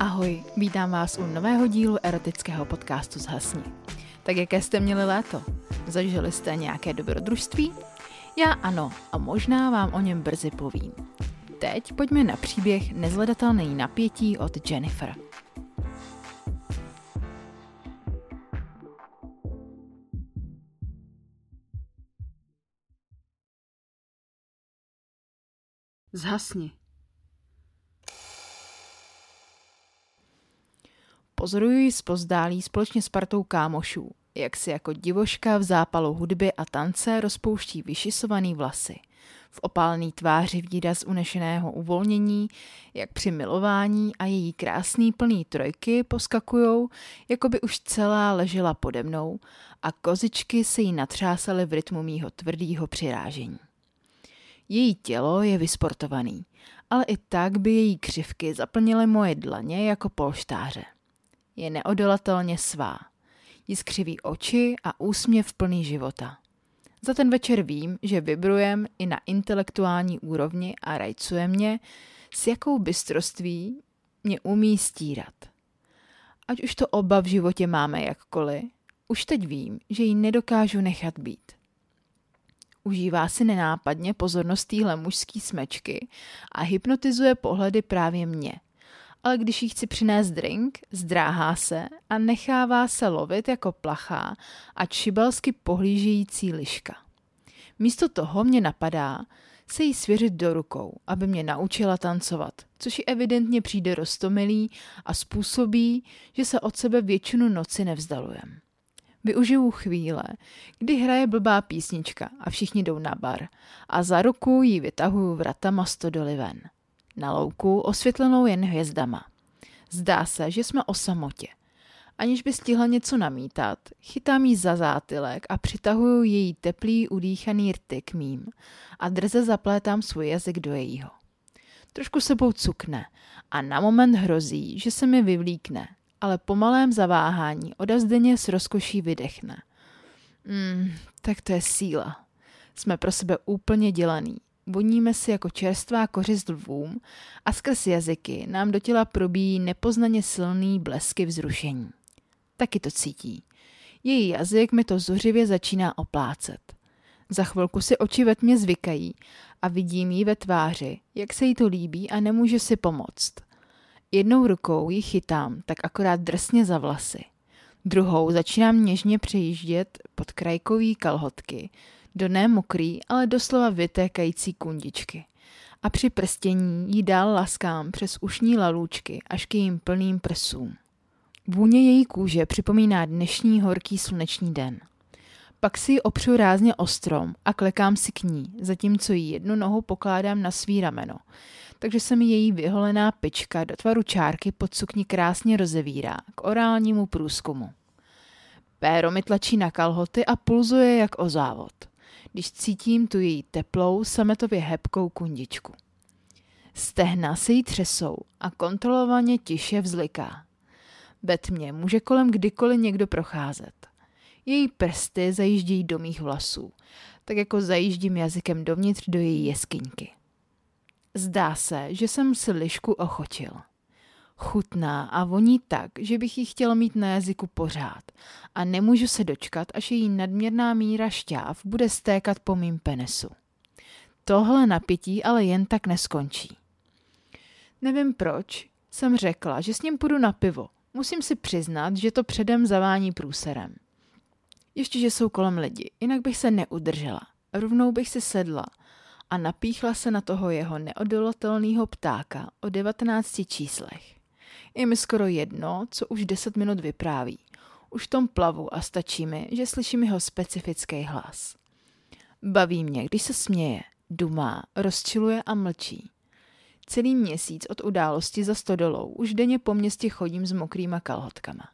Ahoj, vítám vás u nového dílu erotického podcastu Zhasni. Tak jaké jste měli léto? Zažili jste nějaké dobrodružství? Já ano a možná vám o něm brzy povím. Teď pojďme na příběh Nezledatelný napětí od Jennifer. Zhasni. Pozoruji zpozdálí společně s partou kámošů, jak si jako divoška v zápalu hudby a tance rozpouští vyšisovaný vlasy. V opálný tváři výraz unešeného uvolnění, jak při milování a její krásný plný trojky poskakujou, jako by už celá ležela pode mnou a kozičky se jí natřásaly v rytmu mýho tvrdýho přirážení. Její tělo je vysportovaný, ale i tak by její křivky zaplnily moje dlaně jako polštáře je neodolatelně svá. Jiskřivý oči a úsměv plný života. Za ten večer vím, že vibrujem i na intelektuální úrovni a rajcuje mě, s jakou bystroství mě umí stírat. Ať už to oba v životě máme jakkoliv, už teď vím, že ji nedokážu nechat být. Užívá si nenápadně pozornost téhle mužský smečky a hypnotizuje pohledy právě mě – ale když jí chci přinést drink, zdráhá se a nechává se lovit jako plachá a čibelsky pohlížející liška. Místo toho mě napadá se jí svěřit do rukou, aby mě naučila tancovat, což ji evidentně přijde roztomilý a způsobí, že se od sebe většinu noci nevzdalujem. Využiju chvíle, kdy hraje blbá písnička a všichni jdou na bar a za ruku ji vytahuju vratama stodoly ven na louku osvětlenou jen hvězdama. Zdá se, že jsme o samotě. Aniž by stihla něco namítat, chytám jí za zátylek a přitahuju její teplý udýchaný rty k mým a drze zaplétám svůj jazyk do jejího. Trošku sebou cukne a na moment hrozí, že se mi vyvlíkne, ale po malém zaváhání odazdeně s rozkoší vydechne. Mm, tak to je síla. Jsme pro sebe úplně dělaný voníme si jako čerstvá kořist lvům a skrz jazyky nám do těla probíjí nepoznaně silný blesky vzrušení. Taky to cítí. Její jazyk mi to zuřivě začíná oplácet. Za chvilku si oči ve tmě zvykají a vidím jí ve tváři, jak se jí to líbí a nemůže si pomoct. Jednou rukou ji chytám, tak akorát drsně za vlasy. Druhou začínám něžně přejíždět pod krajkový kalhotky, do ne mokrý, ale doslova vytékající kundičky. A při prstění jí dál laskám přes ušní lalůčky až k jejím plným prsům. Vůně její kůže připomíná dnešní horký sluneční den. Pak si ji opřu rázně o strom a klekám si k ní, zatímco jí jednu nohu pokládám na svý rameno. Takže se mi její vyholená pička do tvaru čárky pod sukni krásně rozevírá k orálnímu průzkumu. Péro mi tlačí na kalhoty a pulzuje jak o závod když cítím tu její teplou, sametově hebkou kundičku. Stehna se jí třesou a kontrolovaně tiše vzliká. Ve tmě může kolem kdykoliv někdo procházet. Její prsty zajíždějí do mých vlasů, tak jako zajíždím jazykem dovnitř do její jeskyňky. Zdá se, že jsem si lišku ochotil chutná a voní tak, že bych ji chtěl mít na jazyku pořád a nemůžu se dočkat, až její nadměrná míra šťáv bude stékat po mým penesu. Tohle napětí ale jen tak neskončí. Nevím proč, jsem řekla, že s ním půjdu na pivo. Musím si přiznat, že to předem zavání průserem. Ještě, že jsou kolem lidi, jinak bych se neudržela. Rovnou bych si sedla a napíchla se na toho jeho neodolatelného ptáka o 19 číslech. Je mi skoro jedno, co už deset minut vypráví. Už v tom plavu a stačí mi, že slyším jeho specifický hlas. Baví mě, když se směje, dumá, rozčiluje a mlčí. Celý měsíc od události za stodolou už denně po městě chodím s mokrýma kalhotkama.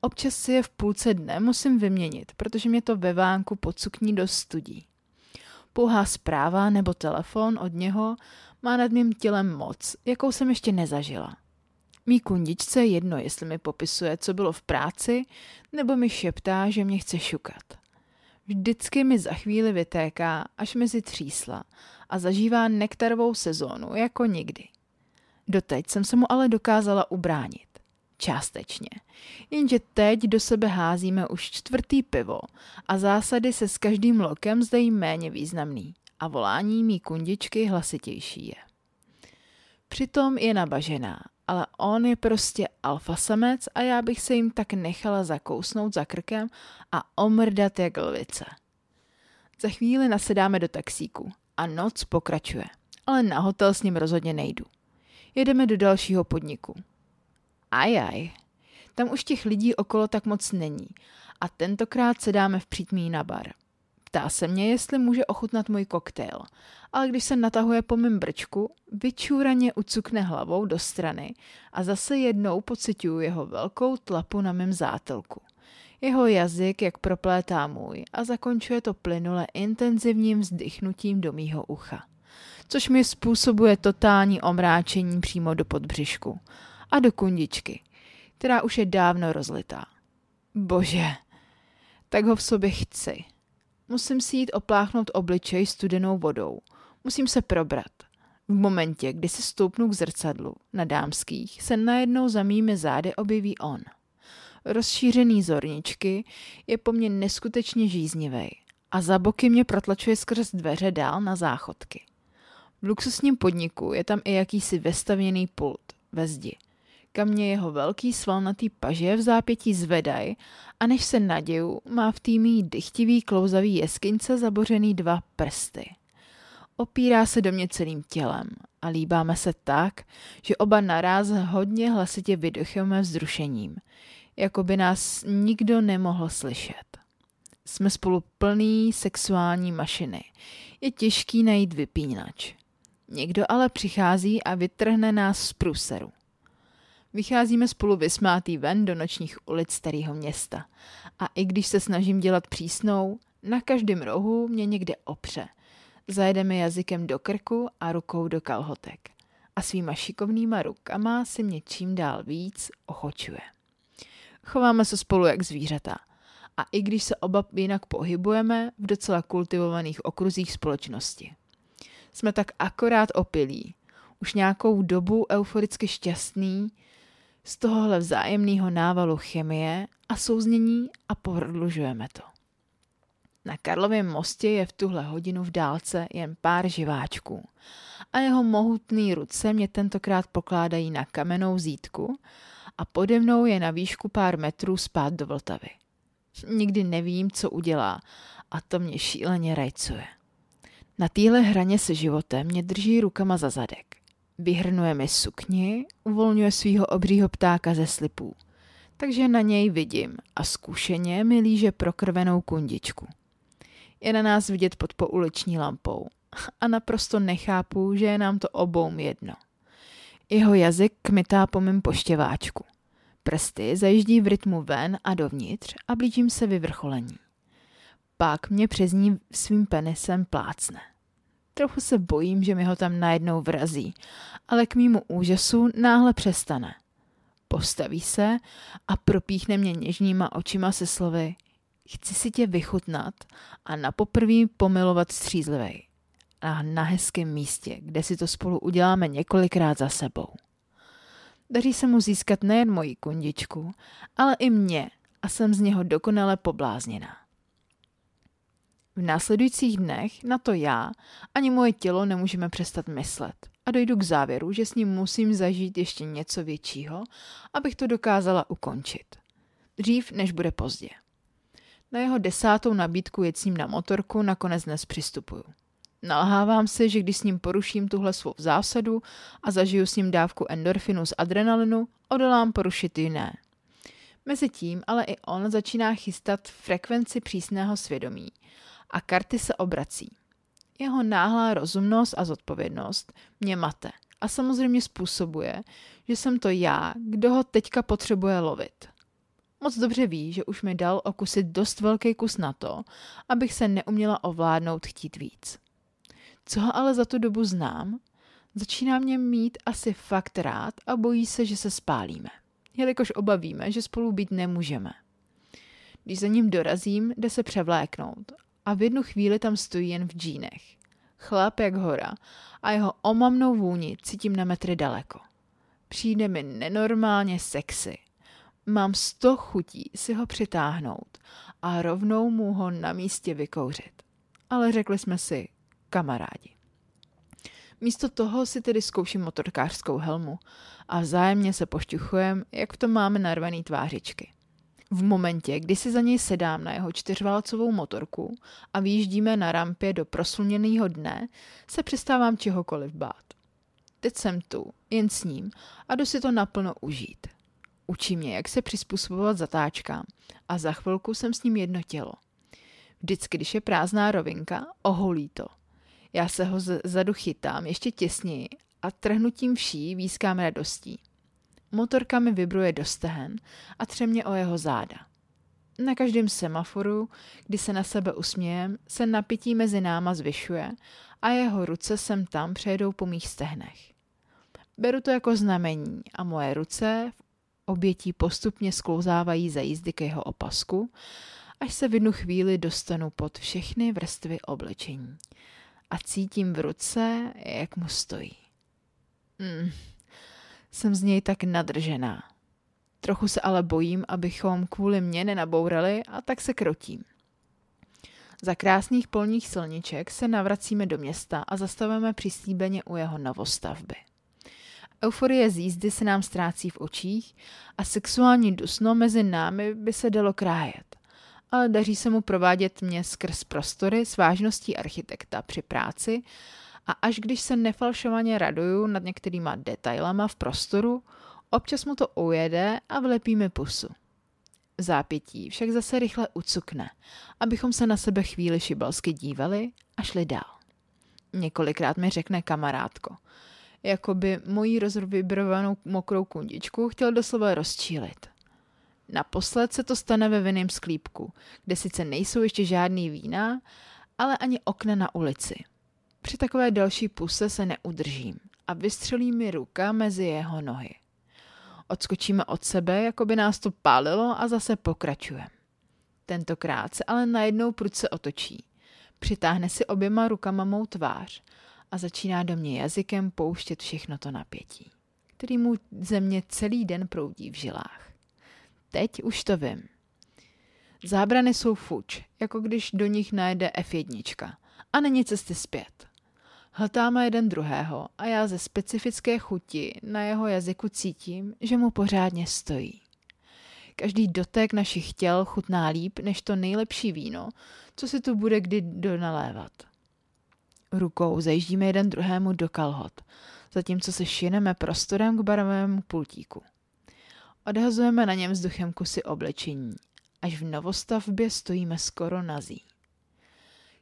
Občas si je v půlce dne musím vyměnit, protože mě to ve vánku podsukní do studí. Pouhá zpráva nebo telefon od něho má nad mým tělem moc, jakou jsem ještě nezažila. Mí kundičce je jedno, jestli mi popisuje, co bylo v práci, nebo mi šeptá, že mě chce šukat. Vždycky mi za chvíli vytéká až mezi třísla a zažívá nektarovou sezónu jako nikdy. Doteď jsem se mu ale dokázala ubránit. Částečně. Jenže teď do sebe házíme už čtvrtý pivo a zásady se s každým lokem zdají méně významný a volání mý kundičky hlasitější je. Přitom je nabažená, ale on je prostě alfa samec a já bych se jim tak nechala zakousnout za krkem a omrdat jak lvice. Za chvíli nasedáme do taxíku a noc pokračuje, ale na hotel s ním rozhodně nejdu. Jedeme do dalšího podniku. Ajaj, tam už těch lidí okolo tak moc není a tentokrát se dáme v přítmí na bar. Ptá se mě, jestli může ochutnat můj koktejl, ale když se natahuje po mém brčku, vyčúraně ucukne hlavou do strany a zase jednou pocituju jeho velkou tlapu na mém zátelku. Jeho jazyk jak proplétá můj a zakončuje to plynule intenzivním vzdychnutím do mýho ucha. Což mi způsobuje totální omráčení přímo do podbřišku a do kundičky, která už je dávno rozlitá. Bože, tak ho v sobě chci. Musím si jít opláchnout obličej studenou vodou. Musím se probrat. V momentě, kdy se stoupnu k zrcadlu na dámských, se najednou za mými zády objeví on. Rozšířený zorničky je po mně neskutečně žíznivý a za boky mě protlačuje skrz dveře dál na záchodky. V luxusním podniku je tam i jakýsi vestavěný pult ve zdi kam mě jeho velký svalnatý paže v zápětí zvedaj a než se naděju, má v týmí dychtivý klouzavý jeskyňce zabořený dva prsty. Opírá se do mě celým tělem a líbáme se tak, že oba naráz hodně hlasitě vydechujeme vzrušením, jako by nás nikdo nemohl slyšet. Jsme spolu plný sexuální mašiny. Je těžký najít vypínač. Někdo ale přichází a vytrhne nás z průseru. Vycházíme spolu vysmátý ven do nočních ulic starého města. A i když se snažím dělat přísnou, na každém rohu mě někde opře. Zajedeme jazykem do krku a rukou do kalhotek. A svýma šikovnýma rukama si mě čím dál víc ochočuje. Chováme se spolu jak zvířata. A i když se oba jinak pohybujeme v docela kultivovaných okruzích společnosti. Jsme tak akorát opilí. Už nějakou dobu euforicky šťastný, z tohohle vzájemného návalu chemie a souznění a prodlužujeme to. Na Karlovém mostě je v tuhle hodinu v dálce jen pár živáčků a jeho mohutný ruce mě tentokrát pokládají na kamennou zítku a pode mnou je na výšku pár metrů spát do Vltavy. Nikdy nevím, co udělá a to mě šíleně rajcuje. Na téhle hraně se životem mě drží rukama za zadek. Vyhrnuje mi sukni, uvolňuje svého obřího ptáka ze slipů. Takže na něj vidím a zkušeně mi líže prokrvenou kundičku. Je na nás vidět pod pouliční lampou a naprosto nechápu, že je nám to obou jedno. Jeho jazyk kmitá po mém poštěváčku. Prsty zajíždí v rytmu ven a dovnitř a blížím se vyvrcholení. Pak mě přes ní svým penisem plácne. Trochu se bojím, že mi ho tam najednou vrazí, ale k mýmu úžasu náhle přestane. Postaví se a propíchne mě něžnýma očima se slovy Chci si tě vychutnat a na poprví pomilovat střízlivej. A na hezkém místě, kde si to spolu uděláme několikrát za sebou. Daří se mu získat nejen moji kundičku, ale i mě a jsem z něho dokonale poblázněná. V následujících dnech na to já ani moje tělo nemůžeme přestat myslet a dojdu k závěru, že s ním musím zažít ještě něco většího, abych to dokázala ukončit. Dřív, než bude pozdě. Na jeho desátou nabídku jet s ním na motorku nakonec dnes přistupuju. Nalhávám si, že když s ním poruším tuhle svou zásadu a zažiju s ním dávku endorfinu z adrenalinu, odolám porušit jiné. Mezitím ale i on začíná chystat frekvenci přísného svědomí – a karty se obrací. Jeho náhlá rozumnost a zodpovědnost mě mate a samozřejmě způsobuje, že jsem to já, kdo ho teďka potřebuje lovit. Moc dobře ví, že už mi dal okusit dost velký kus na to, abych se neuměla ovládnout chtít víc. Co ho ale za tu dobu znám, začíná mě mít asi fakt rád a bojí se, že se spálíme. Jelikož oba víme, že spolu být nemůžeme. Když za ním dorazím, jde se převléknout a v jednu chvíli tam stojí jen v džínech. Chlap jak hora a jeho omamnou vůni cítím na metry daleko. Přijde mi nenormálně sexy. Mám sto chutí si ho přitáhnout a rovnou mu ho na místě vykouřit. Ale řekli jsme si, kamarádi. Místo toho si tedy zkouším motorkářskou helmu a vzájemně se pošťuchujem, jak v tom máme narvaný tvářičky. V momentě, kdy si za něj sedám na jeho čtyřválcovou motorku a vyjíždíme na rampě do prosluněného dne, se přestávám čehokoliv bát. Teď jsem tu, jen s ním a jdu si to naplno užít. Učí mě, jak se přizpůsobovat zatáčkám a za chvilku jsem s ním jedno tělo. Vždycky, když je prázdná rovinka, oholí to. Já se ho zadu chytám ještě těsněji a trhnutím vší výskám radostí. Motorka mi vibruje do stehen a třemě o jeho záda. Na každém semaforu, kdy se na sebe usmějem, se napětí mezi náma zvyšuje a jeho ruce sem tam přejedou po mých stehnech. Beru to jako znamení a moje ruce v obětí postupně sklouzávají za jízdy k jeho opasku, až se v jednu chvíli dostanu pod všechny vrstvy oblečení. A cítím v ruce, jak mu stojí. Mm, jsem z něj tak nadržená. Trochu se ale bojím, abychom kvůli mě nenabourali a tak se krotím. Za krásných polních silniček se navracíme do města a zastavujeme přislíbeně u jeho novostavby. Euforie z jízdy se nám ztrácí v očích a sexuální dusno mezi námi by se dalo krájet. Ale daří se mu provádět mě skrz prostory s vážností architekta při práci a až když se nefalšovaně raduju nad některýma detailama v prostoru, občas mu to ujede a vlepí mi pusu. Zápětí však zase rychle ucukne, abychom se na sebe chvíli šibalsky dívali a šli dál. Několikrát mi řekne kamarádko, jako by moji rozvibrovanou mokrou kundičku chtěl doslova rozčílit. Naposled se to stane ve vinném sklípku, kde sice nejsou ještě žádný vína, ale ani okna na ulici – při takové další puse se neudržím a vystřelí mi ruka mezi jeho nohy. Odskočíme od sebe, jako by nás to pálilo a zase pokračujeme. Tentokrát se ale najednou prudce otočí. Přitáhne si oběma rukama mou tvář a začíná do mě jazykem pouštět všechno to napětí, který mu země celý den proudí v žilách. Teď už to vím. Zábrany jsou fuč, jako když do nich najde F1 a není cesty zpět. Hltáme jeden druhého a já ze specifické chuti na jeho jazyku cítím, že mu pořádně stojí. Každý dotek našich těl chutná líp než to nejlepší víno, co si tu bude kdy donalévat. Rukou zajíždíme jeden druhému do kalhot, zatímco se šineme prostorem k barovému pultíku. Odhazujeme na něm vzduchem kusy oblečení, až v novostavbě stojíme skoro nazí.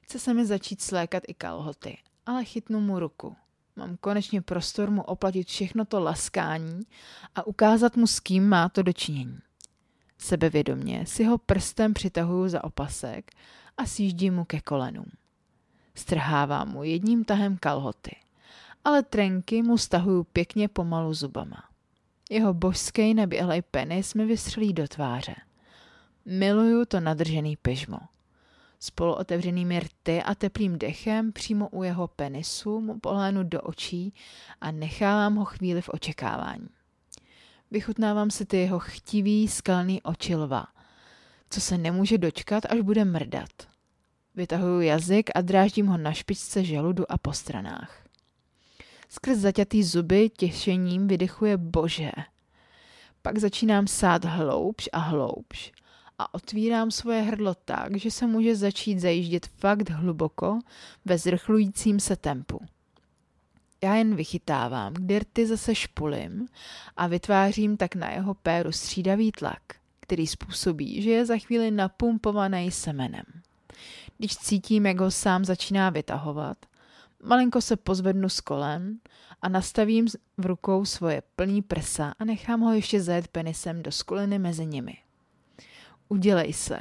Chce se mi začít slékat i kalhoty ale chytnu mu ruku. Mám konečně prostor mu oplatit všechno to laskání a ukázat mu, s kým má to dočinění. Sebevědomně si ho prstem přitahuju za opasek a sjíždím mu ke kolenům. Strhávám mu jedním tahem kalhoty, ale trenky mu stahuju pěkně pomalu zubama. Jeho božský neběhlej penis mi vystřelí do tváře. Miluju to nadržený pyžmo. S polootevřenými rty a teplým dechem přímo u jeho penisu mu pohlédnu do očí a nechávám ho chvíli v očekávání. Vychutnávám si ty jeho chtivý, skalný oči lva, co se nemůže dočkat, až bude mrdat. Vytahuju jazyk a dráždím ho na špičce žaludu a po stranách. Skrz zaťatý zuby těšením vydechuje bože. Pak začínám sát hloubš a hloubš a otvírám svoje hrdlo tak, že se může začít zajíždět fakt hluboko ve zrychlujícím se tempu. Já jen vychytávám, kdy rty zase špulím a vytvářím tak na jeho péru střídavý tlak, který způsobí, že je za chvíli napumpovaný semenem. Když cítím, jak ho sám začíná vytahovat, malinko se pozvednu s kolem a nastavím v rukou svoje plný prsa a nechám ho ještě zajet penisem do skuliny mezi nimi. Udělej se.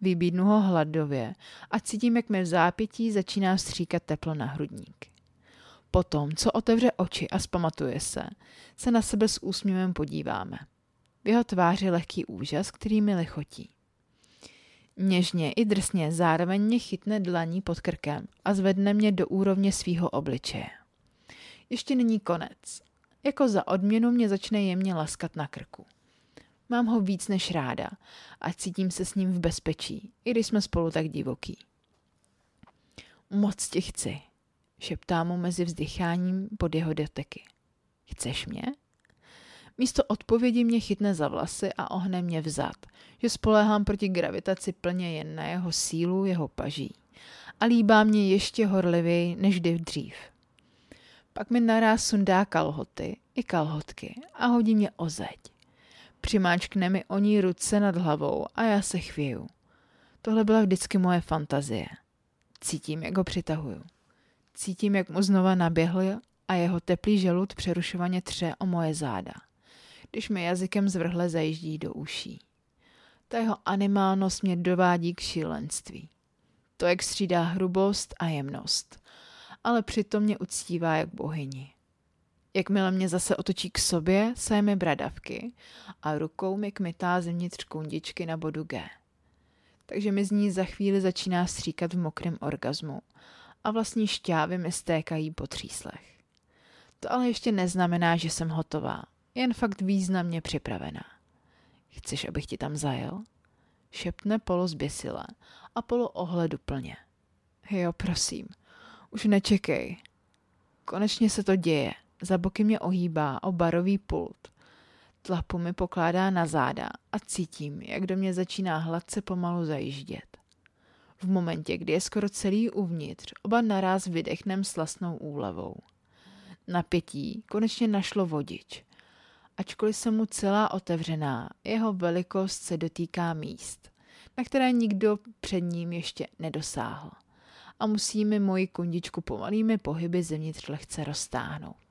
Vybídnu ho hladově a cítím, jak mi v zápětí začíná stříkat teplo na hrudník. Potom, co otevře oči a zpamatuje se, se na sebe s úsměvem podíváme. V jeho tváři lehký úžas, který mi lichotí. Něžně i drsně zároveň mě chytne dlaní pod krkem a zvedne mě do úrovně svýho obličeje. Ještě není konec. Jako za odměnu mě začne jemně laskat na krku. Mám ho víc než ráda a cítím se s ním v bezpečí, i když jsme spolu tak divoký. Moc tě chci, šeptá mu mezi vzdycháním pod jeho doteky. Chceš mě? Místo odpovědi mě chytne za vlasy a ohne mě vzad, že spoléhám proti gravitaci plně jen na jeho sílu, jeho paží. A líbá mě ještě horlivěji než kdy dřív. Pak mi naráz sundá kalhoty i kalhotky a hodí mě o zeď. Přimáčkne mi o ní ruce nad hlavou a já se chvěju. Tohle byla vždycky moje fantazie. Cítím, jak ho přitahuju. Cítím, jak mu znova naběhl a jeho teplý žalud přerušovaně tře o moje záda, když mi jazykem zvrhle zajíždí do uší. Ta jeho animálnost mě dovádí k šílenství. To, jak střídá hrubost a jemnost, ale přitom mě uctívá jak bohyni. Jakmile mě zase otočí k sobě, se mi bradavky a rukou mi kmitá zevnitř kundičky na bodu G. Takže mi z ní za chvíli začíná stříkat v mokrém orgazmu a vlastní šťávy mi stékají po tříslech. To ale ještě neznamená, že jsem hotová, jen fakt významně připravená. Chceš, abych ti tam zajel? Šepne Polo zběsile a Polo ohledu plně. Jo, prosím, už nečekej. Konečně se to děje. Za boky mě ohýbá o barový pult. Tlapu mi pokládá na záda a cítím, jak do mě začíná hladce pomalu zajíždět. V momentě, kdy je skoro celý uvnitř, oba naraz vydechnem slasnou úlevou. Napětí konečně našlo vodič. Ačkoliv jsem mu celá otevřená, jeho velikost se dotýká míst, na které nikdo před ním ještě nedosáhl. A musí mi moji kundičku pomalými pohyby zevnitř lehce roztáhnout.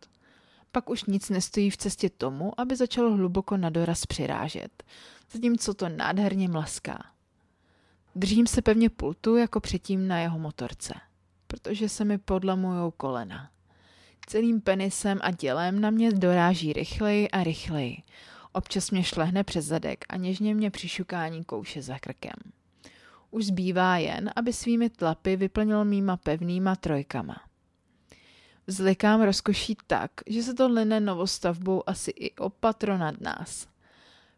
Pak už nic nestojí v cestě tomu, aby začalo hluboko na doraz přirážet, zatímco to nádherně mlaská. Držím se pevně pultu jako předtím na jeho motorce, protože se mi podlamujou kolena. Celým penisem a tělem na mě doráží rychleji a rychleji. Občas mě šlehne přes zadek a něžně mě přišukání kouše za krkem. Už zbývá jen, aby svými tlapy vyplnil mýma pevnýma trojkama. Zlikám rozkoší tak, že se to line novostavbou asi i opatro nad nás.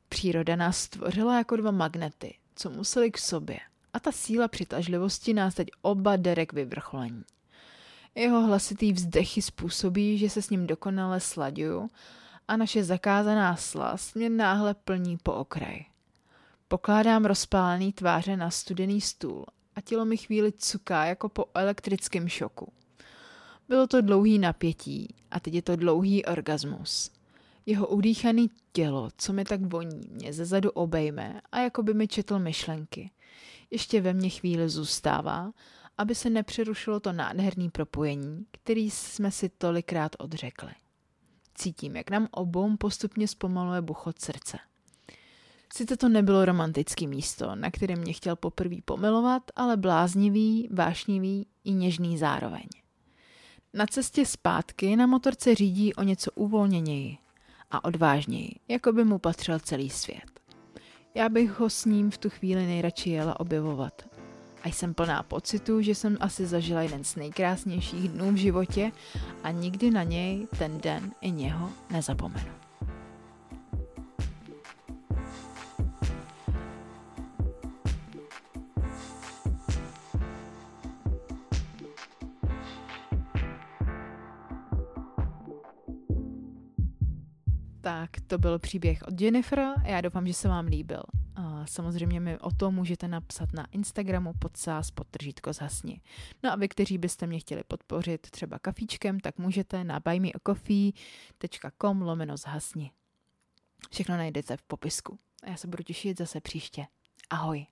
Příroda nás stvořila jako dva magnety, co museli k sobě. A ta síla přitažlivosti nás teď oba derek vyvrcholení. Jeho hlasitý vzdechy způsobí, že se s ním dokonale slaďuju a naše zakázaná slast mě náhle plní po okraj. Pokládám rozpálený tváře na studený stůl a tělo mi chvíli cuká jako po elektrickém šoku. Bylo to dlouhý napětí a teď je to dlouhý orgasmus. Jeho udýchaný tělo, co mi tak voní, mě zezadu obejme a jako by mi četl myšlenky. Ještě ve mně chvíli zůstává, aby se nepřerušilo to nádherné propojení, který jsme si tolikrát odřekli. Cítím, jak nám obou postupně zpomaluje buchot srdce. Sice to nebylo romantické místo, na kterém mě chtěl poprvé pomilovat, ale bláznivý, vášnivý i něžný zároveň. Na cestě zpátky na motorce řídí o něco uvolněněji a odvážněji, jako by mu patřil celý svět. Já bych ho s ním v tu chvíli nejradši jela objevovat. A jsem plná pocitu, že jsem asi zažila jeden z nejkrásnějších dnů v životě a nikdy na něj ten den i něho nezapomenu. To byl příběh od Jennifer. Já doufám, že se vám líbil. A samozřejmě mi o tom můžete napsat na Instagramu podsás podtržítko zhasni. No a vy, kteří byste mě chtěli podpořit třeba kafíčkem, tak můžete na buymeacoffee.com lomeno zhasni. Všechno najdete v popisku. A já se budu těšit zase příště. Ahoj.